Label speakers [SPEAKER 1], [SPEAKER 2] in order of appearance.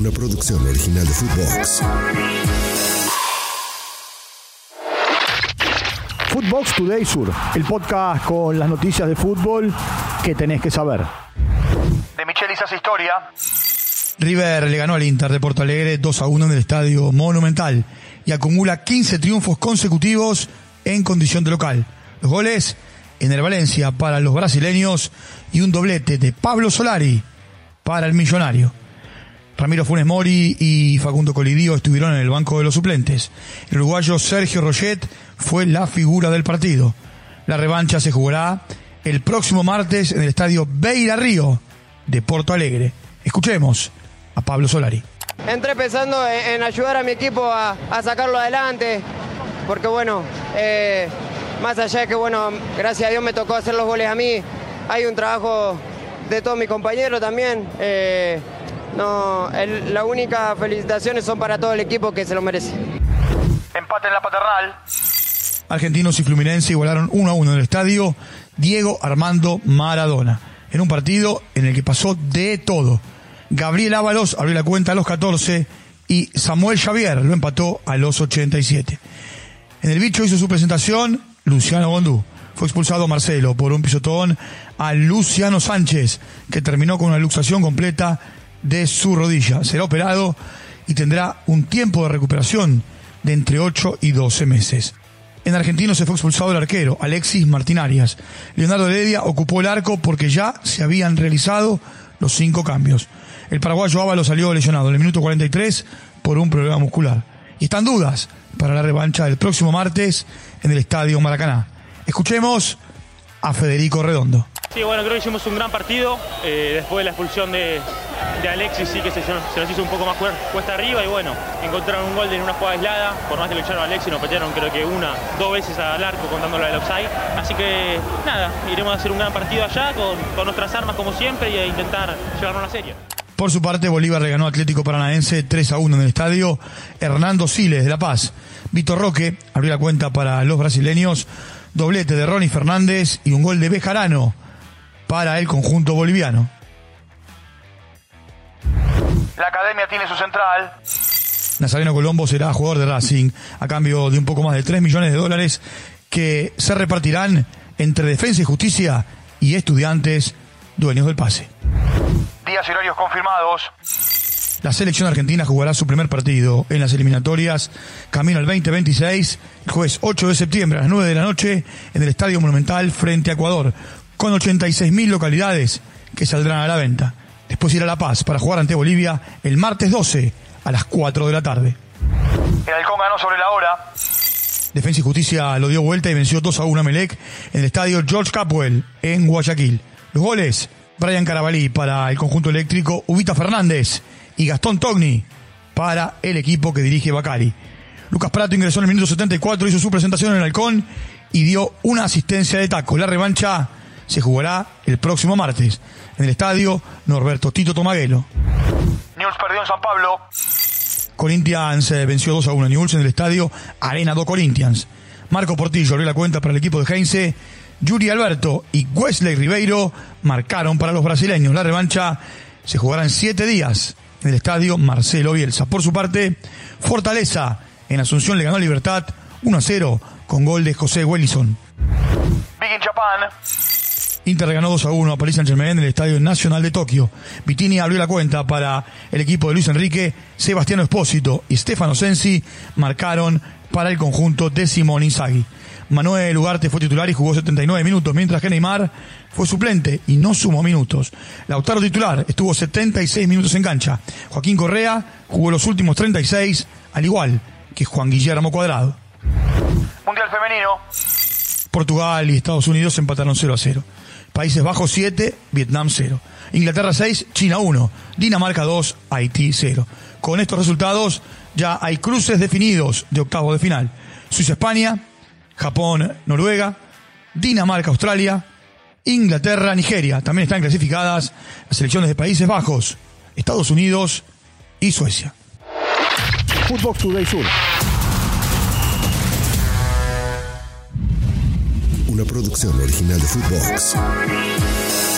[SPEAKER 1] una producción original de Footbox.
[SPEAKER 2] Footbox Today Sur, el podcast con las noticias de fútbol que tenés que saber.
[SPEAKER 3] De Michelis hace historia.
[SPEAKER 4] River le ganó al Inter de Porto Alegre 2 a 1 en el Estadio Monumental y acumula 15 triunfos consecutivos en condición de local. Los goles en el Valencia para los brasileños y un doblete de Pablo Solari para el millonario. Ramiro Funes Mori y Facundo Colidio estuvieron en el banco de los suplentes. El uruguayo Sergio Roget fue la figura del partido. La revancha se jugará el próximo martes en el estadio Beira Río de Porto Alegre. Escuchemos a Pablo Solari.
[SPEAKER 5] Entré pensando en ayudar a mi equipo a, sacarlo adelante, porque bueno, eh, más allá de que bueno, gracias a Dios me tocó hacer los goles a mí, hay un trabajo de todos mis compañeros también. Eh, no, la única felicitaciones son para todo el equipo que se lo merece.
[SPEAKER 3] Empate en la paternal.
[SPEAKER 4] Argentinos y Fluminense igualaron 1 a 1 en el estadio Diego Armando Maradona, en un partido en el que pasó de todo. Gabriel Ábalos abrió la cuenta a los 14 y Samuel Xavier lo empató a los 87. En el bicho hizo su presentación Luciano Bondú. Fue expulsado Marcelo por un pisotón a Luciano Sánchez, que terminó con una luxación completa de su rodilla. Será operado y tendrá un tiempo de recuperación de entre 8 y 12 meses. En Argentino se fue expulsado el arquero, Alexis Martinarias. Leonardo Heredia ocupó el arco porque ya se habían realizado los cinco cambios. El paraguayo Ávalo salió lesionado en el minuto 43 por un problema muscular. Y están dudas para la revancha del próximo martes en el Estadio Maracaná. Escuchemos a Federico Redondo.
[SPEAKER 6] Sí, bueno, creo que hicimos un gran partido. Eh, después de la expulsión de, Alexis, sí que se, nos hizo un poco más cuesta arriba. Y bueno, encontraron un gol en una jugada aislada. Por más que lo echaron a Alexis, nos patearon creo que una, dos veces al arco contándolo del offside. Así que nada, iremos a hacer un gran partido allá con, nuestras armas como siempre y a intentar llevarnos la serie.
[SPEAKER 4] Por su parte, Bolívar le ganó Atlético Paranaense 3 a 1 en el estadio Hernando Siles de La Paz. Vitor Roque abrió la cuenta para los brasileños, doblete de Ronnie Fernández y un gol de Bejarano para el conjunto boliviano.
[SPEAKER 3] La academia tiene su central.
[SPEAKER 4] Nazareno Colombo será jugador de Racing a cambio de un poco más de 3 millones de dólares que se repartirán entre Defensa y Justicia y estudiantes dueños del pase
[SPEAKER 3] días y horarios confirmados.
[SPEAKER 4] La selección argentina jugará su primer partido en las eliminatorias camino al 2026 el jueves 8 de septiembre a las 9 de la noche en el Estadio Monumental frente a Ecuador, con 86.000 localidades que saldrán a la venta. Después irá a La Paz para jugar ante Bolivia el martes 12 a las 4 de la tarde.
[SPEAKER 3] El Halcón ganó sobre la hora.
[SPEAKER 4] Defensa y Justicia lo dio vuelta y venció 2 a 1 a Melec en el estadio George Capwell en Guayaquil. Los goles Brian Carabalí para el conjunto eléctrico, Ubita Fernández y Gastón Togni para el equipo que dirige Bacari. Lucas Prato ingresó en el minuto 74, hizo su presentación en el Halcón y dio una asistencia de taco. La revancha se jugará el próximo martes en el estadio Norberto Tito Tomaguelo.
[SPEAKER 3] News perdió en San Pablo.
[SPEAKER 4] Corinthians eh, venció 2 a 1 a News en el estadio Arena do Corinthians. Marco Portillo abrió la cuenta para el equipo de Heinze Yuri Alberto y Wesley Ribeiro marcaron para los brasileños. La revancha se jugará en siete días en el estadio Marcelo Bielsa. Por su parte, Fortaleza en Asunción le ganó Libertad 1 a 0 con gol de José Wellison.
[SPEAKER 3] Big in Japan.
[SPEAKER 4] Inter ganó 2 a 1 a Paris Saint Germain en el Estadio Nacional de Tokio. Vitini abrió la cuenta para el equipo de Luis Enrique, Sebastiano Espósito y Stefano Sensi marcaron para el conjunto de Simón Inzaghi. Manuel Ugarte fue titular y jugó 79 minutos, mientras que Neymar fue suplente y no sumó minutos. Lautaro titular estuvo 76 minutos en cancha. Joaquín Correa jugó los últimos 36, al igual que Juan Guillermo Cuadrado.
[SPEAKER 3] Mundial femenino.
[SPEAKER 4] Portugal y Estados Unidos empataron 0 a 0. Países Bajos 7, Vietnam 0. Inglaterra 6, China 1. Dinamarca 2, Haití 0. Con estos resultados ya hay cruces definidos de octavo de final. Suiza-España, Japón, Noruega, Dinamarca, Australia, Inglaterra, Nigeria. También están clasificadas las selecciones de Países Bajos, Estados Unidos y Suecia.
[SPEAKER 2] Footbox Today Sur.
[SPEAKER 1] producción original de Footbox.